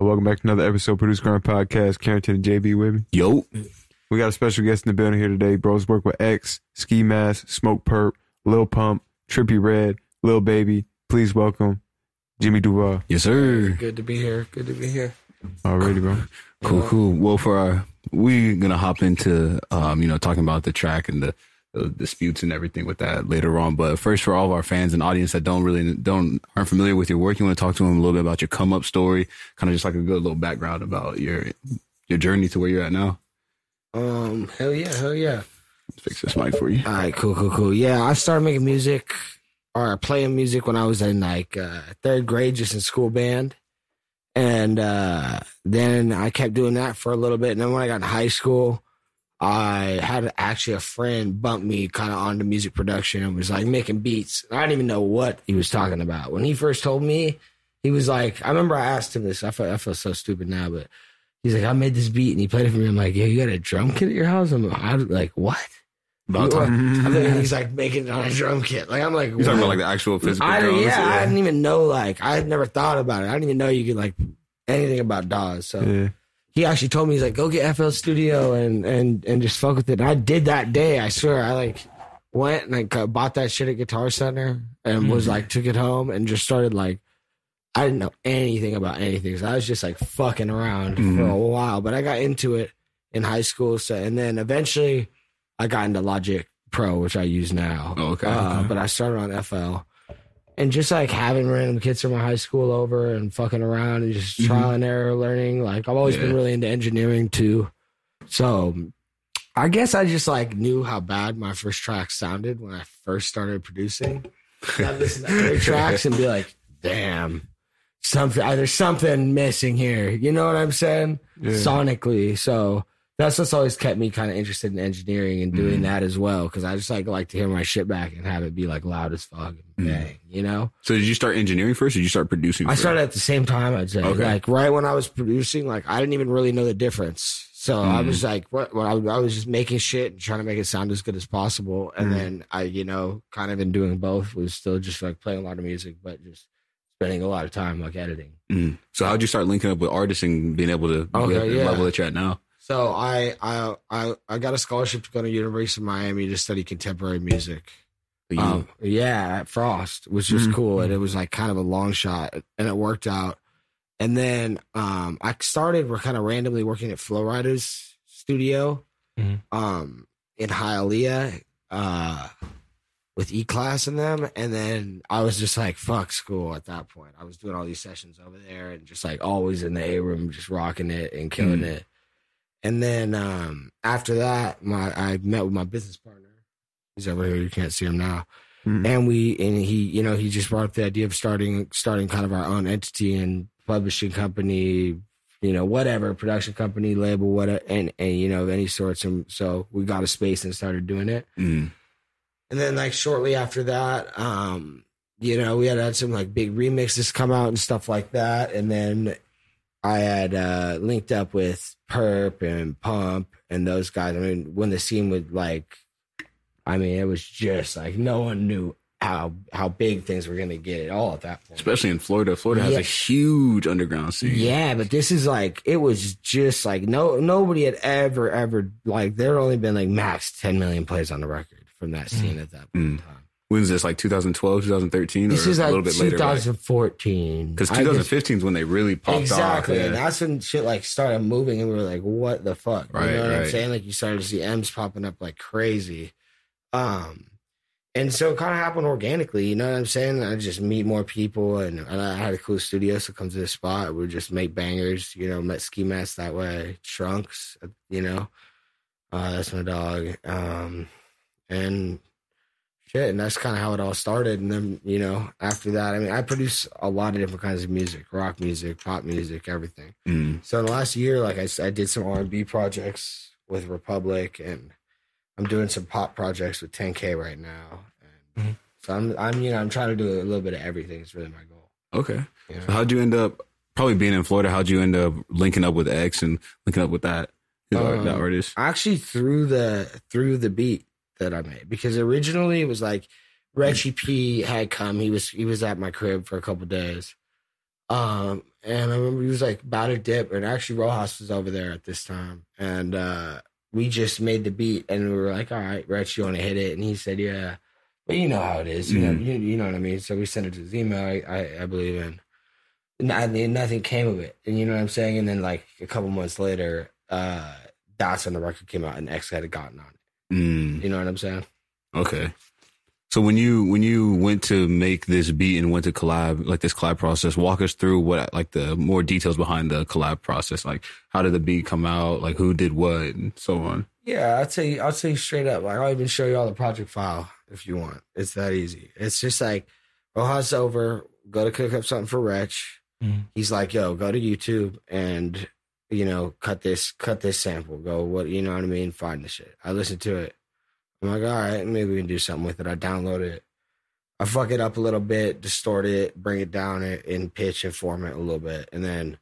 Welcome back to another episode of Producergrind Podcast. Carrington and JB with me. Yo. We got a special guest in the building here today. Bros work with X, Ski Mask, Smokepurpp, Lil Pump, Trippie Redd, Lil Baby. Please welcome Jimmy Duval. Yes, sir. Good to be here. Good to be here. Already, bro. Cool, cool. Well, for our, we're gonna hop into, um, you know, talking about the track and the, the disputes and everything with that later on. But first, for all of our fans and audience that don't really don't aren't familiar with your work, you want to talk to them a little bit about your come up story, kind of just like a good little background about your your journey to where you're at now. Um, hell yeah, hell yeah. Let's fix this mic for you. All right, cool, cool, cool. Yeah, I started making music or playing music when I was in like uh, third grade, just in school band. And uh, then I kept doing that for a little bit. And then when I got in high school, I had actually a friend bump me kind of onto music production and was like making beats. I didn't even know what he was talking about. When he first told me, he was like, I remember I asked him this. I feel, I feel so stupid now, but he's like, I made this beat and he played it for me. I'm like, yeah, you got a drum kit at your house? I'm like, what? About time. I think he's like making it on a drum kit. Like I'm like, You're talking about like the actual physical I drums. yeah, I didn't even know like I had never thought about it. I didn't even know you could like anything about DAWs. So Yeah. He actually told me he's like, go get FL Studio and and and just fuck with it. And I did that day. I swear, I like went and like uh, bought that shit at Guitar Center and was like took it home and just started like. I didn't know anything about anything. So I was just like fucking around for Mhm. a while, but I got into it in high school. So and then eventually I got into Logic Pro, which I use now. Oh, okay, Uh, okay. But I started on FL. And just like having random kids from my high school over and fucking around and just trial and error learning. Like I've always been Mm-hmm. Really into engineering too. So I guess I just like knew how bad my first track sounded when I first started producing. I'd listen to other tracks and be like, damn, something there's something missing here. You know what I'm saying? Yeah. Sonically. So that's what's always kept me kind of interested in engineering and doing Mm. that as well. Cause I just like like to hear my shit back and have it be like loud as fuck and Mm. bang, you know? So did you start engineering first, or did you start producing? I first? started at the same time, I'd say. Okay. Like right when I was producing, like I didn't even really know the difference. So I Mm. was like, what? I, I was just making shit and trying to make it sound as good as possible. And Mm. then I, you know, kind of in doing both was still just like playing a lot of music, but just spending a lot of time like editing. Mm. So how'd you start linking up with artists and being able to Okay, get the yeah. level that you're at now? So I, I, I, I got a scholarship to go to University of Miami to study contemporary music. Um, yeah, at Frost, which was Mhm. cool, and it was like kind of a long shot, and it worked out. And then um, I started, we're kind of randomly working at Flow Riders Studio, Mhm. um, in Hialeah, uh, with E Class and them, and then I was just like, "Fuck school." At that point, I was doing all these sessions over there, and just like always in the A room, just rocking it and killing Mm. it. And then um, after that, my I met with my business partner. He's over here. You can't see him now. Mhm. And we and he, you know, he just brought up the idea of starting starting kind of our own entity and publishing company, you know, whatever production company, label, whatever, and and you know, of any sorts. And so we got a space and started doing it. Mm. And then like shortly after that, um, you know, we had had some like big remixes come out and stuff like that. And then I had uh linked up with Purpp and Pump and those guys. I mean, when the scene would like I mean, it was just like no one knew how how big things were gonna get at all at that point. Especially in Florida. Florida has Yeah. a huge underground scene. Yeah, but this is like it was just like no nobody had ever ever like there had only been like max ten million plays on the record from that scene at that point in Mm. time. When's this? Like 2012, 2013, This or is a like little bit later? 2014. Because just- 2015 is when they really popped exactly, off. and Yeah. that's when shit like started moving, and we were like, "What the fuck?" Right, you know what I'm right. saying? Like you started to see M's popping up like crazy, um, and so it kind of happened organically. You know what I'm saying? I just meet more people, and, and I had a cool studio, so come to the spot. We just make bangers. You know, met ski masks that way, trunks. You know, uh, that's my dog, um, and shit, and that's kind of how it all started. And then, you know, after that, I mean, I produce a lot of different kinds of music, rock music, pop music, everything. Mm. So in the last year, like I, I did some R and B projects with Republic, and I'm doing some pop projects with 10K right now. And Mhm. So I'm, I'm, you know, I'm trying to do a little bit of everything. It's really my goal. Okay. You know? So how'd you end up? Probably being in Florida, how'd you end up linking up with X and linking up with that, Um, that artist? actually through the through the beat that I made because originally it was like Reggie P had come. He was he was at my crib for a couple days, Um, and I remember he was like about to dip, and actually Rojas was over there at this time, and uh, we just made the beat, and we were like, "All right, Rich, you want to hit it?" And he said, "Yeah." But you know how it is, you know, you, you know what I mean. So we sent it to his email, I, I, I believe, in. and I nothing came of it, and you know what I'm saying. And then like a couple months later, uh, Dots on the record came out, and X had gotten on it. Mm, You know what I'm saying? okay. So when you when you went to make this beat and went to collab like this collab process, walk us through what like the more details behind the collab process. Like how did the beat come out? Like who did what and so on. Yeah, I'll tell you. I'll tell you straight up. Like, I'll even show you all the project file if you want. It's that easy. It's just like Rojas over. Go to cook up something for Wretch. Mhm. He's like, "Yo, go to YouTube and you know cut this cut this sample. Go what you know what I mean. Find the shit." I listen to it. I'm like, "All right, maybe we can do something with it." I download it. I fuck it up a little bit, distort it, bring it down in pitch and format a little bit, and then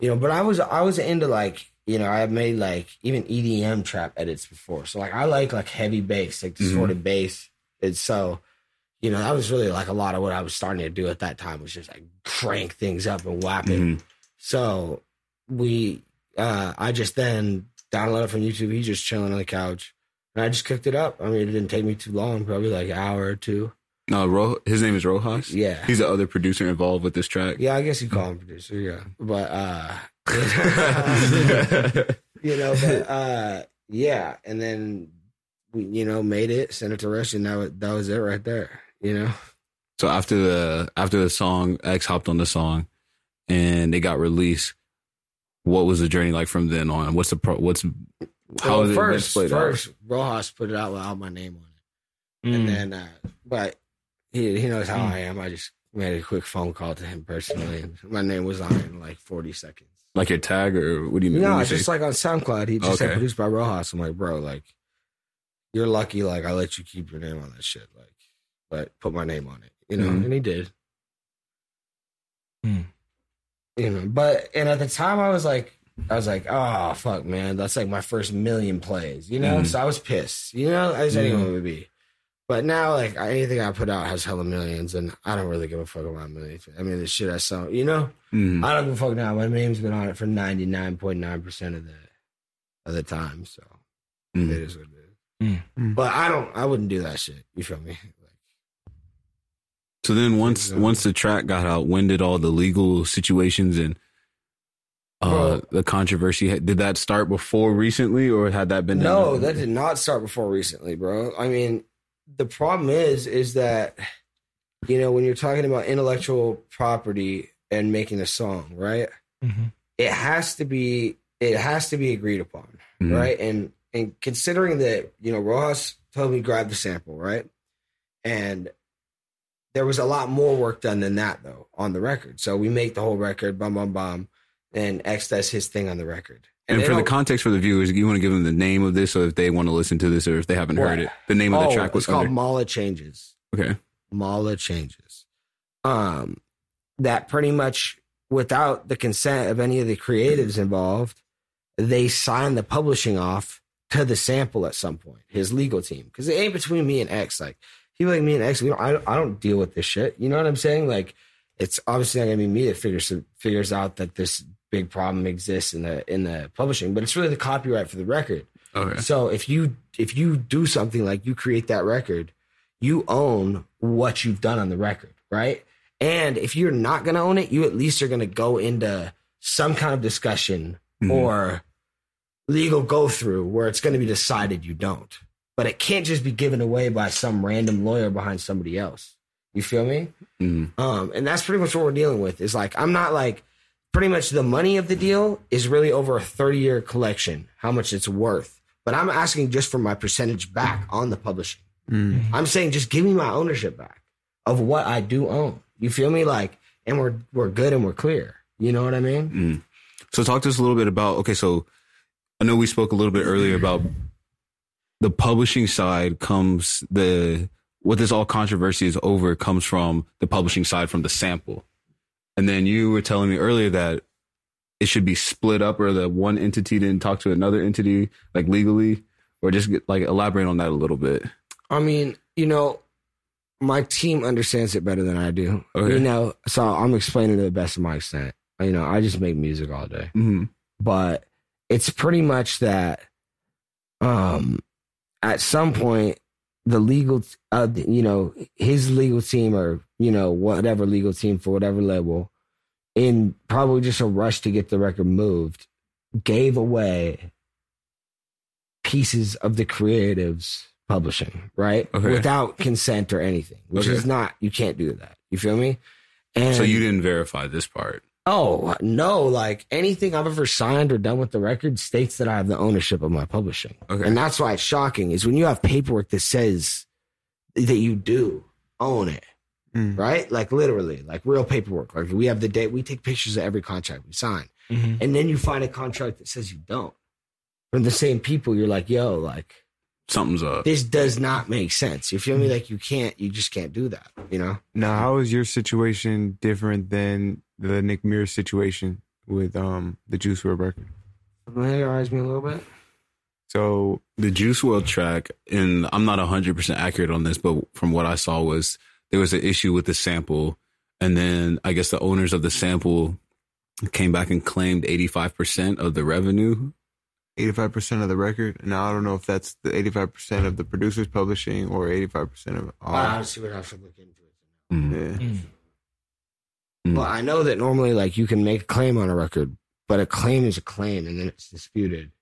you know. But I was I was into like you know I have made like even EDM trap edits before, so like I like like heavy bass, like distorted bass. And so you know that was really like a lot of what I was starting to do at that time was just like crank things up and whap it. Mhm. So we, uh I just then downloaded it from YouTube. He's just chilling on the couch, and I just cooked it up. I mean, it didn't take me too long, probably like an hour or two. No, Ro- his name is Rojas. Yeah. He's the other producer involved with this track. Yeah, I guess you call him producer, yeah. But uh you know, but uh yeah, and then we you know made it, sent it to Rush, and that was, that was it right there, you know. So after the after the song, X hopped on the song, and it got released. What was the journey like from then on? What's the pro? What's how Well, did it first split out? first Rojas put it out without my name on it. And Mm. then uh but he he knows how Mm. I am. I just made a quick phone call to him personally and my name was on it in like forty seconds. Like your tag or what do you mean? No, it's just say? like on SoundCloud. He just said produced by Rojas. I'm like, bro, like, you're lucky. Like, I let you keep your name on that shit. Like, but put my name on it, you know. Mhm. And he did. You know, but and at the time I was like, I was like, oh fuck, man, that's like my first million plays, you know. Mhm. So I was pissed, you know, as Mhm. anyone would be. But now, like anything I put out has hella millions, and I don't really give a fuck about millions. I mean, the shit I saw, you know. Mhm. I don't give a fuck now. My name's been on it for ninety nine point nine percent of the of the time, so Mhm. it is what it is. Mm. Mm. But I don't. I wouldn't do that shit. You feel me? Like, So then once Exactly. once the track got out, when did all the legal situations and uh, Well- the controversy did that start before recently, or had that been no, done? that did not start before recently, bro. I mean, the problem is, is that you know when you're talking about intellectual property and making a song, right? Mhm. It has to be. It has to be agreed upon. Mhm. right? And and considering that you know Rojas told me grab the sample, right? And there was a lot more work done than that though on the record. So we make the whole record, bum bum bum, and X does his thing on the record. And, they for the context for the viewers, you want to give them the name of this, so if they want to listen to this, or if they haven't heard it, the name of the oh, track was it's called under- Mala Changes. okay. Mala Changes. Um, that pretty much without the consent of any of the creatives involved, they signed the publishing off to the sample at some point. His legal team, because it ain't between me and X. Like people like me and X, we don't. I, don't- I don't deal with this shit. You know what I'm saying? Like it's obviously not gonna be me that figures figures out that this big problem exists in the in the publishing, but it's really the copyright for the record. Okay. So if you if you do something like you create that record, you own what you've done on the record, right? And if you're not going to own it, you at least are going to go into some kind of discussion Mhm. or legal go through where it's going to be decided you don't. But it can't just be given away by some random lawyer behind somebody else. You feel me? Mhm. Um, and that's pretty much what we're dealing with. Is like I'm not like pretty much the money of the deal is really over a 30 year collection, how much it's worth. But I'm asking just for my percentage back on the publishing. Mm. I'm saying just give me my ownership back of what I do own. You feel me? Like, and we're we're good and we're clear. You know what I mean? Mm. So talk to us a little bit about okay, so I know we spoke a little bit earlier about the publishing side comes the what this all controversy is over comes from the publishing side from the sample. And then you were telling me earlier that it should be split up or the one entity didn't talk to another entity like legally or just get, like elaborate on that a little bit. I mean, you know, my team understands it better than I do. Okay. You know, so I'm explaining to the best of my extent. You know, I just make music all day. Mm-hmm. but it's pretty much that um at some point the legal uh you know his legal team or you know whatever legal team for whatever label in probably just a rush to get the record moved gave away pieces of the creatives publishing right Okay. without consent or anything which Okay. is not you can't do that you feel me and So you didn't verify this part. Oh no! Like anything I've ever signed or done with the record states that I have the ownership of my publishing, Okay. and that's why it's shocking. Is when you have paperwork that says that you do own it, Mm. right? Like literally, like real paperwork. Like we have the date. We take pictures of every contract we sign, Mhm. and then you find a contract that says you don't from the same people. You're like, yo, like Something's up. this does not make sense. You feel me? Like you can't. You just can't do that. You know? Now, how is your situation different than the Nick Mira situation with um the Juice WRLD record? Familiarize me a little bit. So the Juice WRLD track, and I'm not 100% accurate on this, but from what I saw was there was an issue with the sample. And then I guess the owners of the sample came back and claimed 85% of the revenue. 85% of the record. Now, I don't know if that's the 85% of the producer's publishing or 85% of all. I honestly would have to look into it. Mm. Yeah. Mm. Well, I know that normally, like, you can make a claim on a record, but a claim is a claim, and then it's disputed,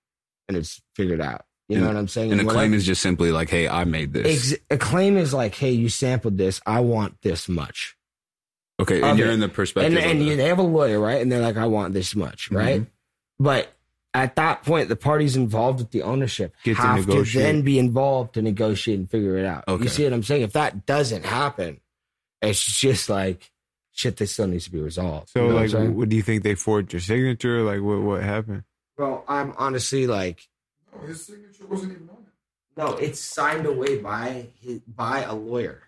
and it's figured out. You know And- what I'm saying? And the What claim I- is just simply like, hey, I made this. Ex- a claim is like, hey, you sampled this. I want this much, okay. And you're it. in the perspective. and and of you, the- they have a lawyer, right? And they're like, I want this much, right? Mhm. But at that point, the parties involved with the ownership Get to have to, negotiate. then be involved to negotiate and figure it out. Okay. You see what I'm saying? If that doesn't happen, it's just like shit that still needs to be resolved. So, You know like, saying? what do you think they forged your signature? Like, what what happened? Well, I'm honestly like, No, his signature wasn't even on it. no, it's signed away by his, by a lawyer.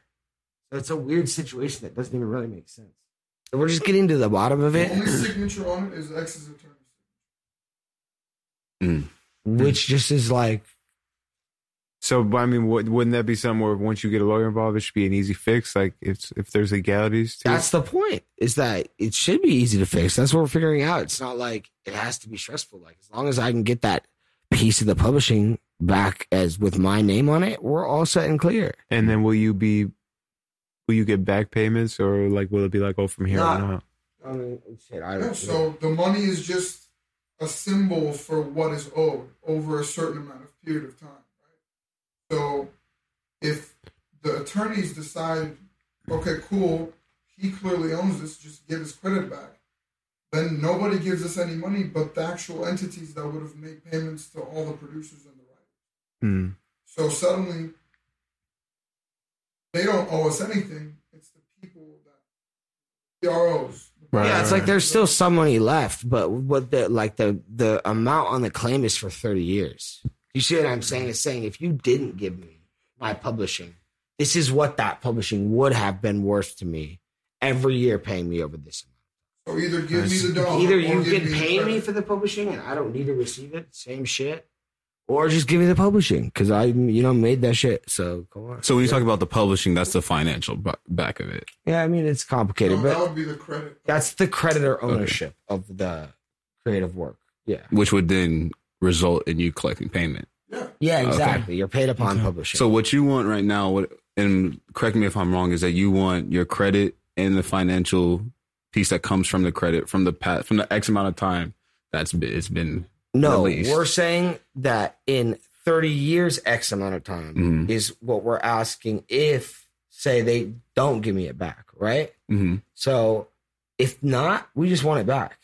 So it's a weird situation that doesn't even really make sense. So we're just getting to the bottom of The it, only signature on it is X's attorney. Mm. which just is like, So, I mean, what, wouldn't that be something where once you get a lawyer involved, it should be an easy fix? Like, if if there's legalities to that's it? the point. Is that it should be easy to fix. That's what we're figuring out. It's not like it has to be stressful. Like as long as I can get that piece of the publishing back as with my name on it, we're all set and clear. And then will you be, will you get back payments or like, will it be like, oh, from here on out? I mean, shit. I don't. so the money is just a symbol for what is owed over a certain amount of period of time, right? So if the attorneys decide, okay, cool, he clearly owns this, just give his credit back, then nobody gives us any money but the actual entities that would have made payments to all the producers and the writers. Hmm. So suddenly, they don't owe us anything. It's the people that PROs. Right, yeah, it's like there's still some money left, but what the like the the amount on the claim is for 30 years. You see what I'm saying? It's saying if you didn't give me my publishing, this is what that publishing would have been worth to me every year, paying me over this amount. So either give me the dollar, Either or you give can me pay me for the publishing and I don't need to receive it, same shit, or just give me the publishing because I you know made that shit. So go on. So when you talk about the publishing, that's the financial ba- back of it. Yeah, I mean it's complicated, No, that would be the credit. that's the creditor ownership of the creative work. Yeah. which would then result in you collecting payment. Yeah. Yeah, Okay. exactly. You're paid upon publishing. So what you want right now, what and correct me if I'm wrong, is that you want your credit and the financial piece that comes from the credit from the pat from the X amount of time that's been, it's been no, we're saying that in 30 years, X amount of time Mhm. is what we're asking if, say, they don't give me it back, right? mhm. So if not, we just want it back.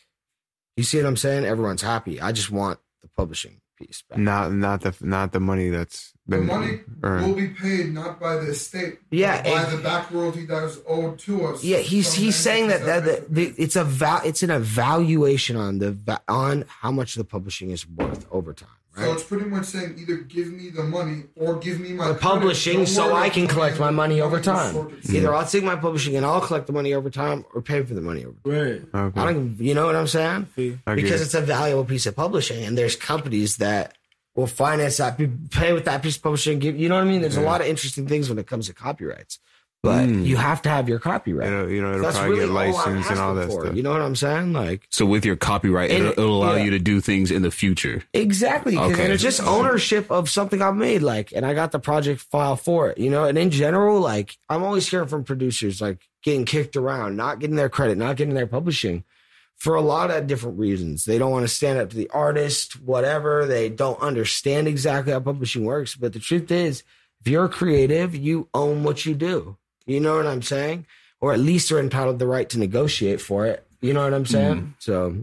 You see what I'm saying? Everyone's happy. I just want the publishing piece back. Not not the not the money that's The money earned. will be paid not by the estate, Yeah, but by the back royalty that is owed to us. Yeah, he's he's saying that, that, that the, it's a val, it's an evaluation on the on how much the publishing is worth over time, So it's pretty much saying either give me the money or give me my The publishing, Don't so I can collect my money over is time. sorted. Either I'll take my publishing and I'll collect the money over time, or pay for the money over. time. Right. Okay. I don't, you know what I'm saying? I because it's a valuable piece of publishing, and there's companies that will finance that, pay with that piece of publishing. Give you know what I mean? There's a lot of interesting things when it comes to copyrights. but Mm. you have to have your copyright. It'll, you know, it'll That's probably really get all licensed and all that for. stuff. You know what I'm saying? Like So with your copyright, it'll, it'll allow yeah. you to do things in the future. exactly, Okay. and it's just ownership of something I've made. Like, and I got the project file for it. You know, and in general, like I'm always hearing from producers like getting kicked around, not getting their credit, not getting their publishing. For a lot of different reasons. They don't want to stand up to the artist, whatever. They don't understand exactly how publishing works. But the truth is, if you're a creative, you own what you do. You know what I'm saying? Or at least are entitled the right to negotiate for it. You know what I'm saying? So,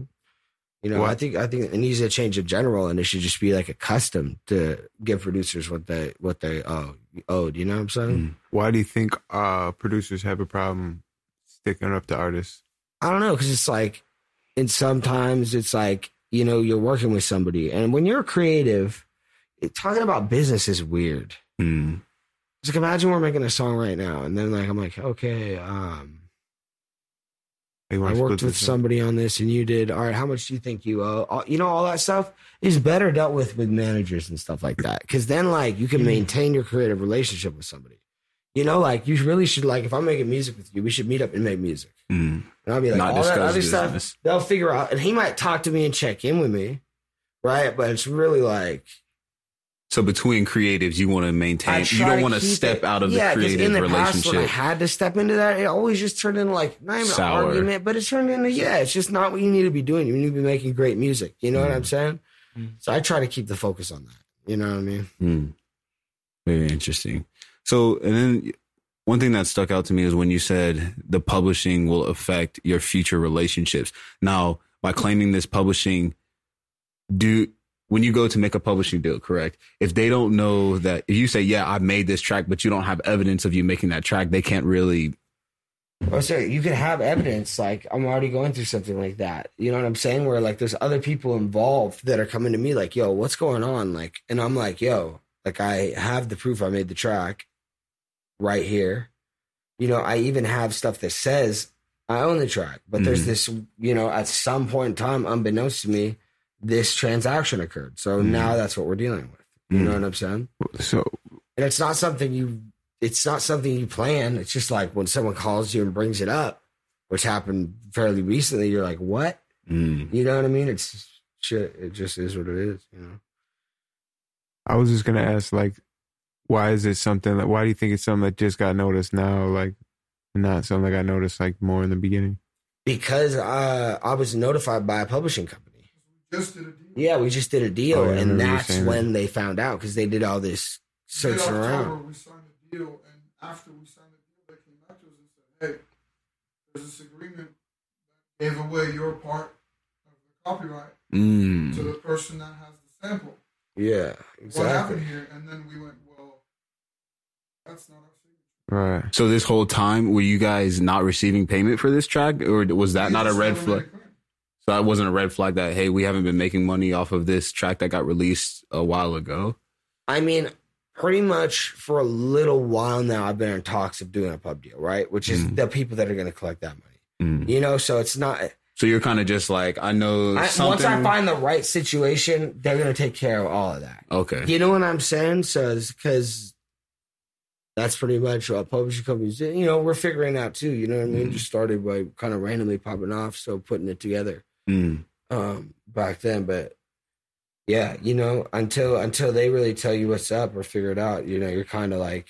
you know, What- I think I think it needs a change in general, and it should just be like a custom to give producers what they what they uh, owed. You know what I'm saying? Why do you think uh, producers have a problem sticking up to artists? I don't know because it's like, and sometimes it's like you know you're working with somebody, and when you're creative, it, talking about business is weird. Mm. It's like imagine we're making a song right now, and then like I'm like, okay, um, I worked with somebody on this, and you did. All right, how much do you think you owe? All- You know, all that stuff is better dealt with with managers and stuff like that, because then like you can maintain your creative relationship with somebody. You know, like you really should like if I'm making music with you, we should meet up and make music. Mm. And I'll be like, Not all that other stuff, business. they'll figure out. And he might talk to me and check in with me, right? But it's really like So between creatives, you want to maintain. You don't want to step it- out of yeah, the 'cause creative in the Past, when I had to step into that, it always just turned into like not even Sour. an argument, but it turned into yeah, it's just not what you need to be doing. You need to be making great music. You know what Mm. I'm saying? So I try to keep the focus on that. You know what I mean? Mm. Very interesting. So, and then one thing that stuck out to me is when you said the publishing will affect your future relationships. Now, by claiming this publishing, do when you go to make a publishing deal, correct? If they don't know that, if you say, "Yeah, I made this track," but you don't have evidence of you making that track, they can't really. Oh, sorry, you can have evidence like I'm already going through something like that. You know what I'm saying? Where like there's other people involved that are coming to me like, "Yo, what's going on?" Like, and I'm like, "Yo, like I have the proof I made the track right here." You know, I even have stuff that says I own the track, but there's Mhm. this, you know, at some point in time, unbeknownst to me, this transaction occurred. So Mhm. now that's what we're dealing with. You know what I'm saying? So And it's not something you it's not something you plan. It's just like when someone calls you and brings it up, which happened fairly recently, you're like, What? Mm. You know what I mean? It's shit. It just is what it is, you know. I was just gonna ask, like, why is it something that? Why do you think it's something that just got noticed now, like, not something that got noticed like more in the beginning? Because uh, I was notified by a publishing company. Just did a deal. Yeah, we just did a deal, Oh, yeah, and that's saying when they found out because they did all this searching Mid-October, around. We signed a deal, and after we signed the deal, they came back to us and said, "Hey, there's this agreement that gave away your part of the copyright to Mm. the person that has the sample. Yeah, exactly. What exactly. happened here?" And then we went, "Well, that's not our signature." Right. So this whole time, were you guys not receiving payment for this track, or was that We not a red flag? made a claim. So that wasn't a red flag that hey, we haven't been making money off of this track that got released a while ago. I mean, pretty much for a little while now, I've been in talks of doing a pub deal, right? Which is Mm. the people that are going to collect that money. Mm. You know, so it's not. So you're kind of just like I know I, once I find the right situation, they're going to take care of all of that. okay, You know what I'm saying? So because that's pretty much what publishing companies. You know, we're figuring out too. You know what I mean? Mm. Just started by kind of randomly popping off, so putting it together Mm. um, back then. But yeah, you know, until until they really tell you what's up or figure it out, you know, you're kind of like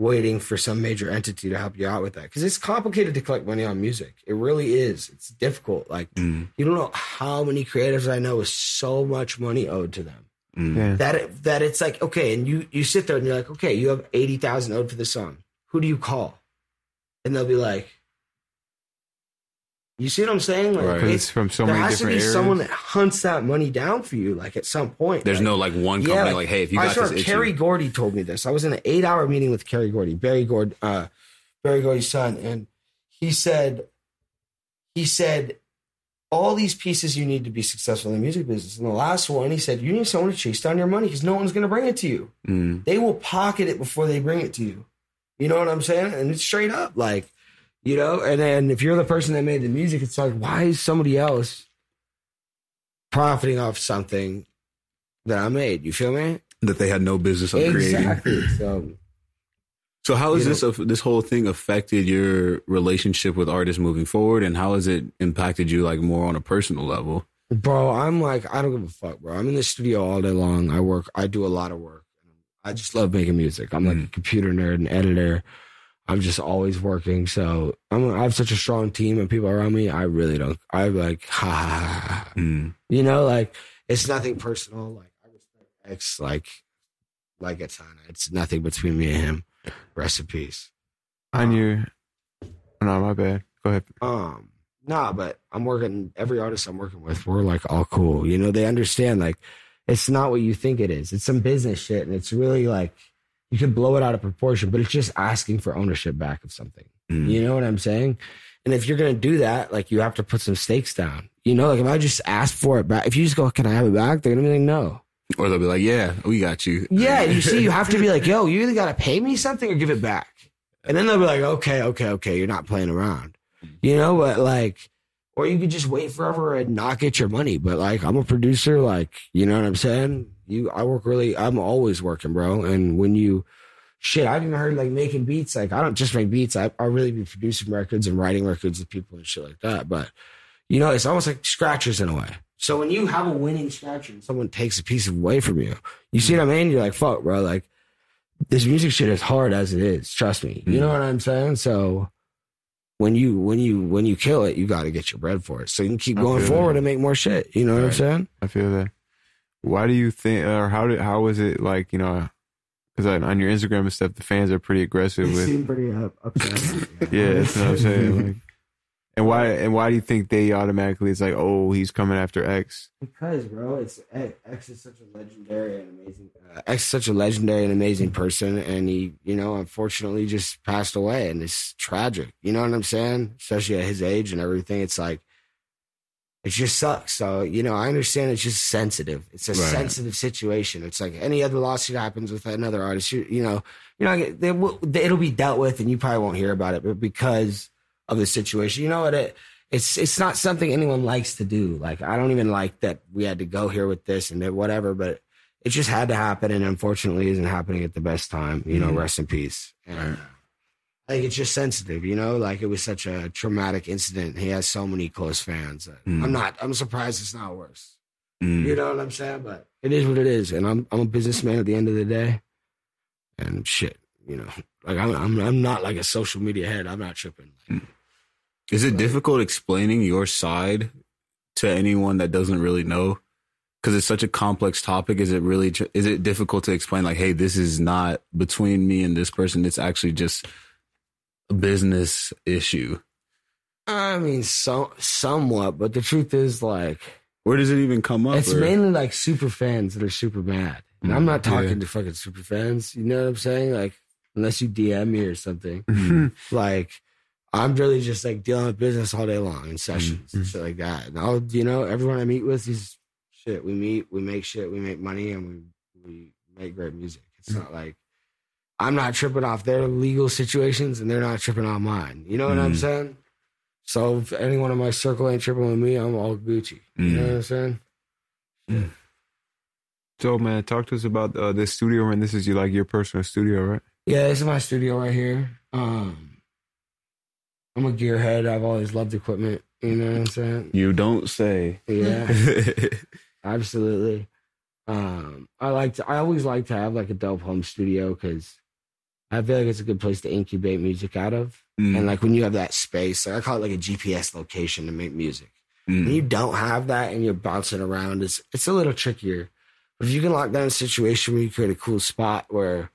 waiting for some major entity to help you out with that because it's complicated to collect money on music. It really is. It's difficult. Like Mm. you don't know how many creatives I know with so much money owed to them. Yeah. that that it's like okay, and you you sit there and you're like, okay, you have eighty thousand owed for the song. Who do you call? And they'll be like, you see what I'm saying? Like, Right. It's, it's from so there many has to be areas. someone that hunts that money down for you, like at some point. There's Like, no like one company Yeah, like, hey, if you I got swear, this issue, Kerry Gordy told me this. I was in an eight-hour meeting with Kerry Gordy, Barry Gord, uh, Berry Gordy's son, and he said, he said, all these pieces you need to be successful in the music business. And the last one, he said, you need someone to chase down your money because no one's going to bring it to you. Mm. They will pocket it before they bring it to you. You know what I'm saying? And it's straight up, like, you know. And then if you're the person that made the music, it's like, why is somebody else profiting off something that I made? You feel me? that they had no business of creating. So So how has this this whole thing affected your relationship with artists moving forward, and how has it impacted you like more on a personal level? Bro, I'm like, I don't give a fuck, bro. I'm in the studio all day long. I work, I do a lot of work. I just love making music. I'm like a computer nerd and editor. I'm just always working. So I'm, I have such a strong team and people around me. I really don't, I'm like, ha, ha, ha. Mm. you know, like it's nothing personal. Like I respect X, like, like it's It's nothing between me and him. Rest I peace. On no, my bad. Go ahead. Um, nah, but I'm working every artist I'm working with, we're like all cool. You know, they understand like it's not what you think it is. It's some business shit and it's really like you can blow it out of proportion, but it's just asking for ownership back of something. Mm. You know what I'm saying? And if you're gonna do that, like you have to put some stakes down. You know, like if I just ask for it back, if you just go, Can I have it back? They're gonna be like, No. Or they'll be like, "Yeah, we got you." Yeah, you see, you have to be like, yo, you either gotta pay me something or give it back. And then they'll be like, okay, okay, okay, you're not playing around. You know, but like, or you could just wait forever and not get your money. But like, I'm a producer, like, you know what I'm saying? You, I work really, I'm always working, bro. And when you, shit, I've even heard like making beats. Like, I don't just make beats. I, I really be producing records and writing records with people and shit like that. But, you know, it's almost like scratchers in a way. So when you have a winning scratcher and someone takes a piece away from you, you see mm. what I mean? You're like, fuck, bro. Like, this music shit is hard as it is. Trust me. You mm. know what I'm saying? So when you when you when you kill it, you got to get your bread for it. So you can keep I going forward that. and make more shit. You know what I'm saying? I feel that. Why do you think, or how did, how was it like, you know, because on your Instagram and stuff, the fans are pretty aggressive with, seem pretty up, upset. yeah, that's what I'm saying. Like, and why, and why do you think they automatically, it's like, oh, he's coming after X? Because, bro, it's X is such a legendary and amazing. Uh, X is such a legendary and amazing person, and he, you know, unfortunately just passed away, and it's tragic. You know what I'm saying? Especially at his age and everything, it's like it just sucks. So, you know, I understand it's just sensitive. It's a Right. sensitive situation. It's like any other lawsuit happens with another artist. You, you know, you know, they will, it'll be dealt with, and you probably won't hear about it, but because of the situation, you know what? It, it's it's not something anyone likes to do. Like I don't even like that we had to go here with this and whatever, but it just had to happen, and unfortunately, isn't happening at the best time. You know, Mhm. rest in peace. And, Right. think it's just sensitive. You know, like it was such a traumatic incident. He has so many close fans. Mm. I'm not. I'm surprised it's not worse. Mm. You know what I'm saying? But it is what it is, and I'm I'm a businessman at the end of the day. And shit, you know, like I'm I'm I'm not like a social media head. I'm not tripping. Is it difficult explaining your side to anyone that doesn't really know? Because it's such a complex topic. Is it really? Is it difficult to explain? Like, hey, this is not between me and this person. It's actually just a business issue. I mean, so somewhat, but the truth is, like, Where does it even come up? it's or- mainly like super fans that are super mad. And I'm not Mm, talking yeah. to fucking super fans. You know what I'm saying? Like, unless you DM me or something. Mhm. Like, I'm really just like dealing with business all day long in Mm, sessions and shit like that. And I'll, you know, everyone I meet with is shit. We meet, we make shit, we make money, and we we make great music. It's Mm. not like I'm not tripping off their legal situations, and they're not tripping on mine. You know what I'm Mm. saying? So if anyone in my circle ain't tripping with me, I'm all Gucci. You know what I'm saying? So, man, talk to us about uh, this studio, and this is you like your personal studio, right? Yeah, this is my studio right here. Um, I'm a gearhead. I've always loved equipment. You know what I'm saying? You don't say. Yeah. Absolutely. Um, I like to. I always like to have like a dope home studio because I feel like it's a good place to incubate music out of. Mm, And like when you have that space, like I call it like a GPS location to make music. mm, When you don't have that and you're bouncing around, it's it's a little trickier. But if you can lock down a situation where you create a cool spot where,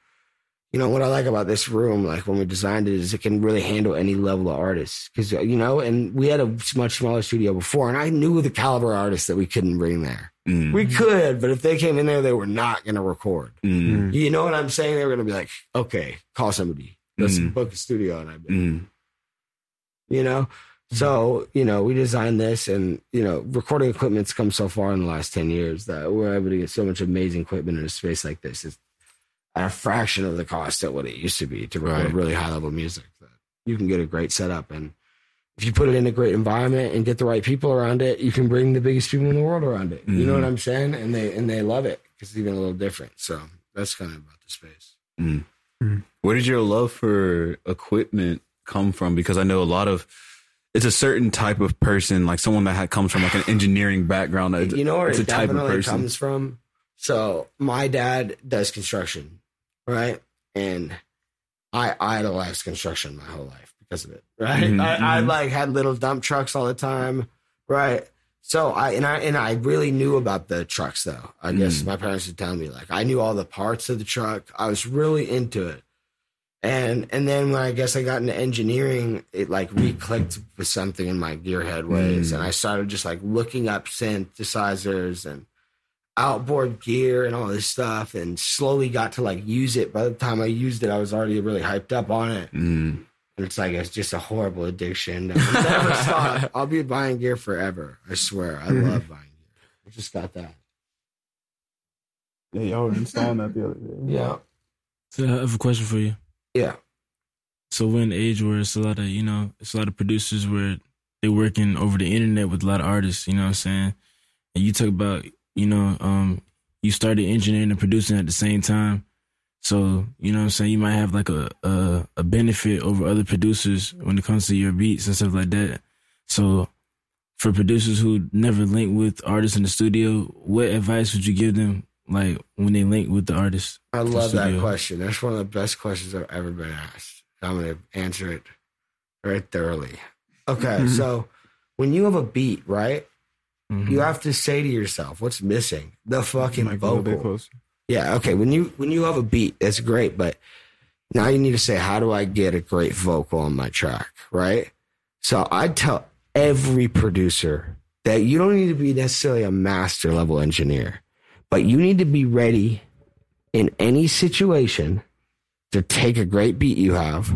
you know, what I like about this room, like when we designed it, is it can really handle any level of artists. Because you know, and we had a much smaller studio before, and I knew the caliber of artists that we couldn't bring there. mm, We could, but if they came in there, they were not going to record. mm, You know what I'm saying? They were going to be like, okay, call somebody. Let's Mhm. book a studio. And I, mm, you know? So, you know, we designed this and, you know, recording equipment's come so far in the last 10 years that we're able to get so much amazing equipment in a space like this. It's at a fraction of the cost of what it used to be to record Right. really high level music. That you can get a great setup. And if you put it in a great environment and get the right people around it, you can bring the biggest people in the world around it. You know Mhm. what I'm saying? And they, and they love it because it's even a little different. So that's kind of about the space. mm. Where did your love for equipment come from? Because I know a lot of it's a certain type of person, like someone that had, comes from like an engineering background. You know where it's it a type of definitely person. comes from. So my dad does construction, right? And I idolized construction my whole life because of it, right? Mhm, I, I mhm. like had little dump trucks all the time, right? So I and I and I really knew about the trucks though. I guess Mm. my parents would tell me like I knew all the parts of the truck. I was really into it. And and then when I guess I got into engineering, it like re-clicked with something in my gearhead ways, Mm. and I started just like looking up synthesizers and outboard gear and all this stuff, and slowly got to like use it. By the time I used it, I was already really hyped up on it, Mm. and it's like it's just a horrible addiction. that never stop. I'll be buying gear forever. I swear, I love buying gear. I just got that. Yeah, y'all were installing that the other day. Yeah, So I have a question for you. yeah. So we're in an age where it's a lot of, you know, it's a lot of producers where they're working over the internet with a lot of artists, you know what I'm saying? And you talk about, you know, um, you started engineering and producing at the same time. So, you know what I'm saying? You might have like a, a, a benefit over other producers when it comes to your beats and stuff like that. So for producers who never link with artists in the studio, what advice would you give them like when they link with the artist? I love that question. That's one of the best questions I've ever been asked. I'm going to answer it very thoroughly. Okay, so when you have a beat, right, Mhm. you have to say to yourself, "What's missing?" The fucking Mic a little bit vocal. Yeah, okay. When you when you have a beat, that's great, but now you need to say, "How do I get a great vocal on my track?" Right. So I tell every producer that you don't need to be necessarily a master level engineer, but you need to be ready in any situation to take a great beat you have,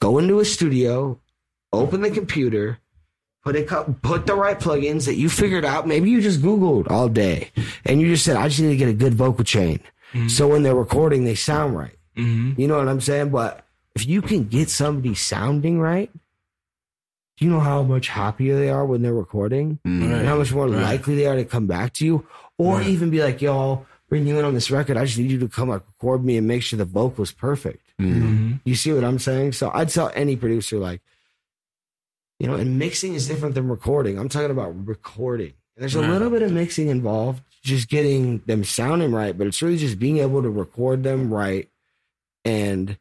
go into a studio, open the computer, put it put the right plugins that you figured out. Maybe you just Googled all day and you just said, I just need to get a good vocal chain. So when they're recording, they sound right. Mhm. You know what I'm saying? But if you can get somebody sounding right, do you know how much happier they are when they're recording? Mm. and how much more Right. likely they are to come back to you, or Right. even be like, "Yo, I'll bring you in on this record. I just need you to come like record me and make sure the vocal's perfect." Mm. Mhm. You see what I'm saying? So I'd tell any producer like, you know, and mixing is different than recording. I'm talking about recording. There's a Right. little bit of mixing involved, just getting them sounding right, but it's really just being able to record them right, and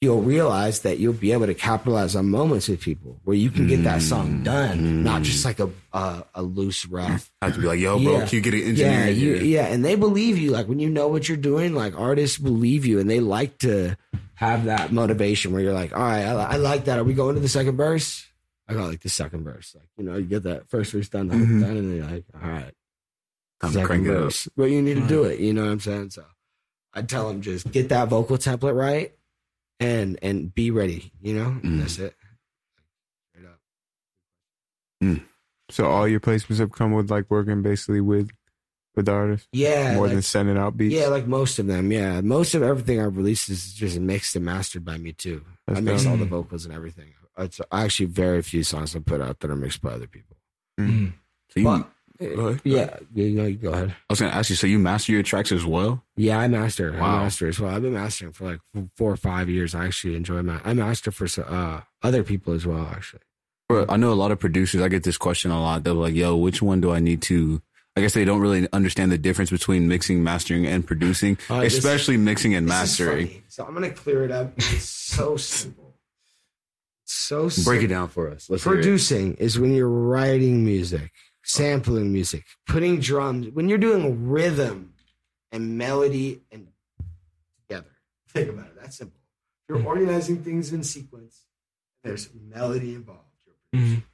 you'll realize that you'll be able to capitalize on moments with people where you can get that song mm. done, not just like a a, a loose rough. I have to be like, yo, bro, Yeah. can you get an Yeah, engineer? you, here? yeah, and they believe you. Like when you know what you're doing, like artists believe you, and they like to have that motivation where you're like, all right, I, I like that. Are we going to the second verse? I got like the second verse. Like you know, you get that first verse done, Mhm. done, and then you're like, all right, Time second crank it up. verse. But you need to do it. You know what I'm saying? So I tell them just get that vocal template right, and and be ready. You know, Mm. that's it. Straight up. So all your placements have come with like working basically with with the artist Yeah, more like- than sending out beats. Yeah, like most of them. Yeah, most of everything I've released is just mixed and mastered by me too. That's I mix dope. all the vocals and everything. It's actually very few songs I put out that are mixed by other people. Mhm. So you, But- ahead. Yeah, yeah, you know, go ahead. I was gonna ask you. So you master your tracks as well? Yeah, I master. Wow. I master as well. I've been mastering for like four or five years. I actually enjoy my. I master for uh, other people as well. Actually, Bro, I know a lot of producers. I get this question a lot. They're like, "Yo, which one do I need to?" I guess they don't really understand the difference between mixing, mastering, and producing, Uh, this- especially mixing and mastering. So I'm gonna clear it up. It's so simple. So. Break it down for us. Let's. Producing is when you're writing music, sampling music, putting drums, when you're doing rhythm and melody and together. Think about it. That's simple. You're organizing things in sequence. There's melody involved. You're producing. Mhm.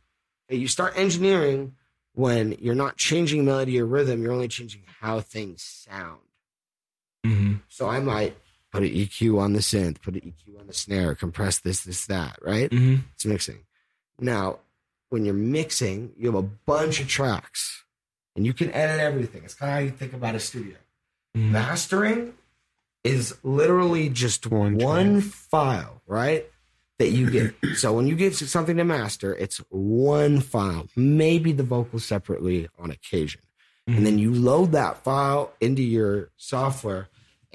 And you start engineering when you're not changing melody or rhythm. You're only changing how things sound. Mhm. So I might put an EQ on the synth, put an EQ on the snare, compress this, this, that, right? Mhm. It's mixing. Now, when you're mixing, you have a bunch of tracks and you can edit everything. It's kind of how you think about a studio. Mhm. Mastering is literally just One one, file, right? That you get. so when you get something to master, it's one file, maybe the vocals separately on occasion. And then you load that file into your software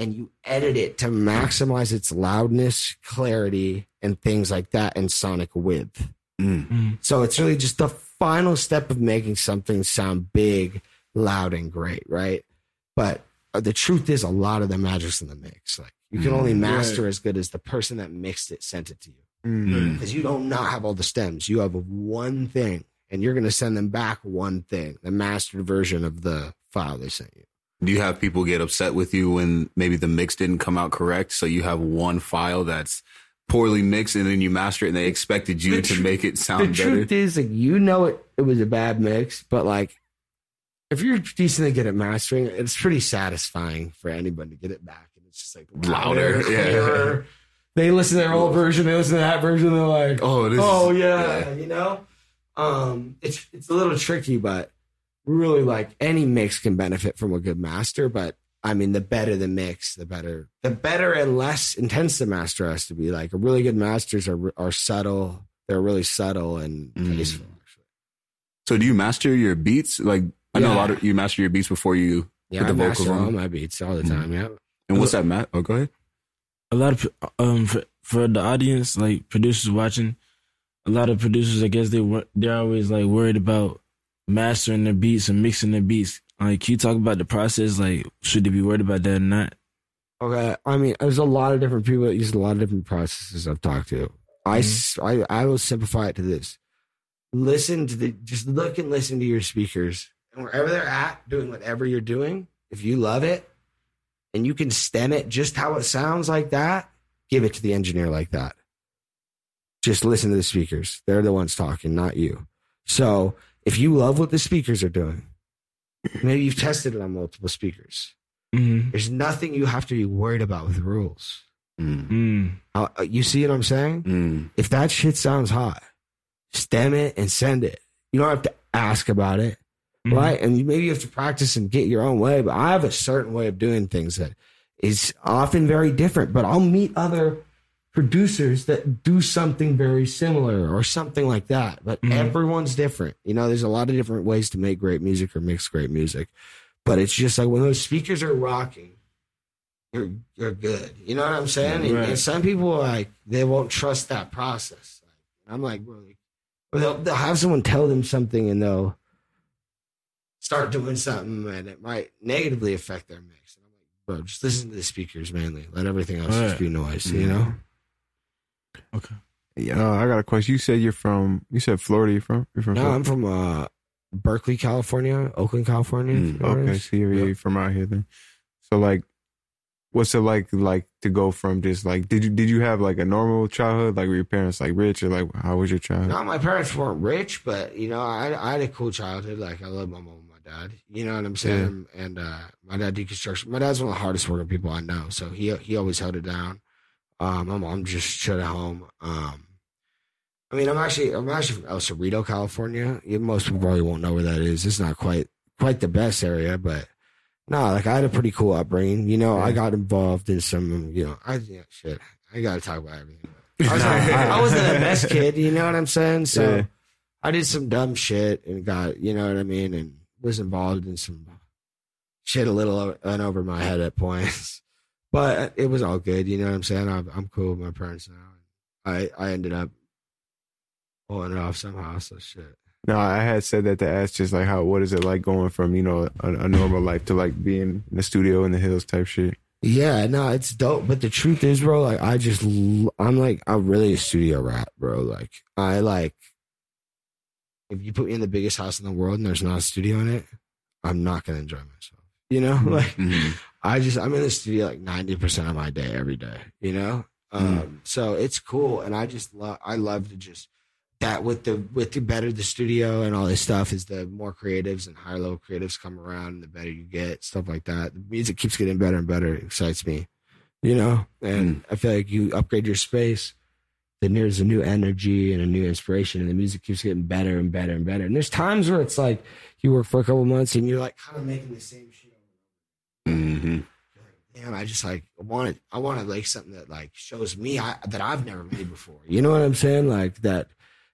and you edit it to maximize its loudness, clarity, and things like that, and sonic width. Mm. So it's really just the final step of making something sound big, loud, and great, right? But uh, the truth is, a lot of the magic's in the mix. Like you can only Mm, master as good as the person that mixed it sent it to you Mm. because you don't not have all the stems. You have one thing, and you're going to send them back one thing, the mastered version of the file they sent you. Do you have people get upset with you when maybe the mix didn't come out correct? So you have one file that's poorly mixed and then you master it and they expected you The to make it the sound better? The truth is, like you know it, it was a bad mix, but like if you're decently good at mastering, it's pretty satisfying for anybody to get it back, and it's just like Louder, louder, yeah. They listen to their old version, they listen to that version, they're like, Oh, this oh is, yeah, you know. Um, it's it's a little tricky, but really, like any mix can benefit from a good master. But I mean, the better the mix, the better, the better and less intense the master has to be. Like really good masters are are subtle. They're really subtle and Mm. tasteful. Actually, So do you master your beats? Like I know a lot of you master your beats before you yeah, Put I the vocals master all on. my beats all the Mm. time. Yeah, and what's that, Matt? Oh, go ahead. a lot of um for, for the audience like producers watching a lot of producers i guess they were they're always like worried about mastering the beats and mixing the beats like can you talk about the process like should they be worried about that or not Okay, I mean, there's a lot of different people that use a lot of different processes I've talked to. I mm-hmm. I I will simplify it to this: listen to the, just look and listen to your speakers, and wherever they're at, doing whatever you're doing. If you love it, and you can stem it just how it sounds like that, give it to the engineer like that. Just listen to the speakers; they're the ones talking, not you. So, if you love what the speakers are doing, maybe you've tested it on multiple speakers. mm-hmm. There's nothing you have to be worried about with rules. Mm. mm. Uh, you see what I'm saying? Mm. If that shit sounds hot, stem it and send it. You don't have to ask about it, Mhm. right? And you, maybe you have to practice and get your own way. But I have a certain way of doing things that is often very different. But I'll meet other producers that do something very similar or something like that. But Mhm. everyone's different. You know, there's a lot of different ways to make great music or mix great music. But it's just like when those speakers are rocking, you're you're good. You know what I'm saying? And- Right. And, some people like they won't trust that process. I'm like, bro, they'll, they'll have someone tell them something and they'll start doing something and it might negatively affect their mix. And I'm like, bro, just listen to the speakers mainly. Let everything else just be noise. You know? Okay Yeah, uh, I got a question. You said you're from. You said Florida. You're from. You're from. No, Florida? I'm from uh, Berkeley, California, Oakland, California. Mm, if you know where it Okay, so you're, Yeah. you're from out here then. So like, what's it like like to go from just like did you did you have like a normal childhood like were your parents like rich or like how was your childhood? No, my parents weren't rich, but you know, I, I had a cool childhood. Like I love my mom and my dad. You know what I'm saying? And uh, my dad did construction. My dad's one of the hardest working people I know, so he he always held it down. Um, my mom just shut at home. Um, I mean, I'm actually I'm actually from El Cerrito, California. Most people probably won't know where that is. It's not quite quite the best area, but no, like I had a pretty cool upbringing. You know, I got involved in some. You know, I yeah, shit. I got to talk about everything. I, was not, I wasn't the best kid. You know what I'm saying? So. Yeah. I did some dumb shit and got, you know what I mean, and was involved in some shit a little and over my head at points. But it was all good, you know what I'm saying? I'm, I'm cool with my parents now. I, I ended up pulling it off somehow, so shit. No, I had said that to ask just like how what is it like going from you know a, a normal life to like being in the studio in the hills type shit. Yeah, no, it's dope. But the truth is, bro, like I just, I'm like, I'm really a studio rat, bro. Like I like, if you put me in the biggest house in the world and there's not a studio in it, I'm not gonna enjoy myself. You know, like Mhm. I just I'm in the studio like ninety percent of my day every day. You know, um, so it's cool, and I just love I love to just that with the with the better the studio and all this stuff is the more creatives and higher level creatives come around, the better you get stuff like that. The music keeps getting better and better. It excites me, you know, and I feel like you upgrade your space. Then there's a new energy and a new inspiration, and the music keeps getting better and better and better. And there's times where it's like you work for a couple months and you're like kind of making the same shit over Mhm. damn, I just like I wanted, I wanted like something that like shows me I, that I've never made before. You know what I'm saying? Like that,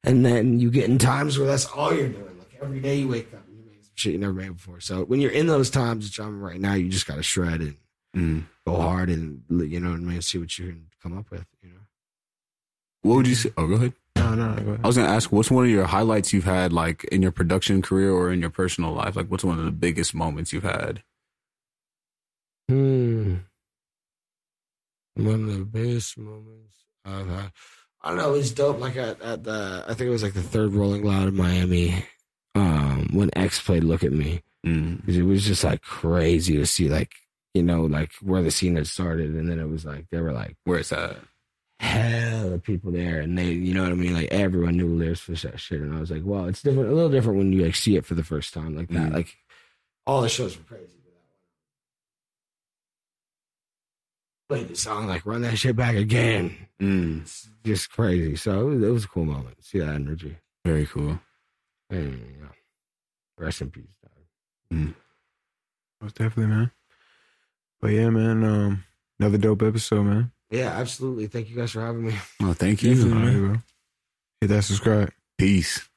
and then you get in times where that's all you're doing. Like every day you wake up and you make some shit you never made before. So when you're in those times, which I'm right now, you just got to shred and Mm. go hard and you know what I mean, see what you can come up with. You know. What would you say? Oh, go ahead. No, no. Go ahead. I was gonna ask, what's one of your highlights you've had, like in your production career or in your personal life? Like, what's one of the biggest moments you've had? Hmm. One of the best moments I've had. I don't know. It was dope. Like at, at the, I think it was like the third Rolling Loud in Miami. Um, when X played "Look at Me," Mm. it was just like crazy to see, like you know, like where the scene had started, and then it was like they were like Where it's at? hell of people there, and they, you know what I mean, like everyone knew lyrics for that shit, and I was like, well, it's different, a little different when you like see it for the first time like that. Mhm. Like all the shows were crazy. But that one- the song like "Run That Shit Back Again." Mm. It's just crazy. So it was, it was a cool moment. See that energy. Very cool. And, yeah. Rest in peace. Dog. Most definitely, man. But yeah, man. Um, another dope episode, man. Yeah, absolutely. Thank you guys for having me. Oh, thank you. Definitely. All right, bro. Hit that subscribe. Peace.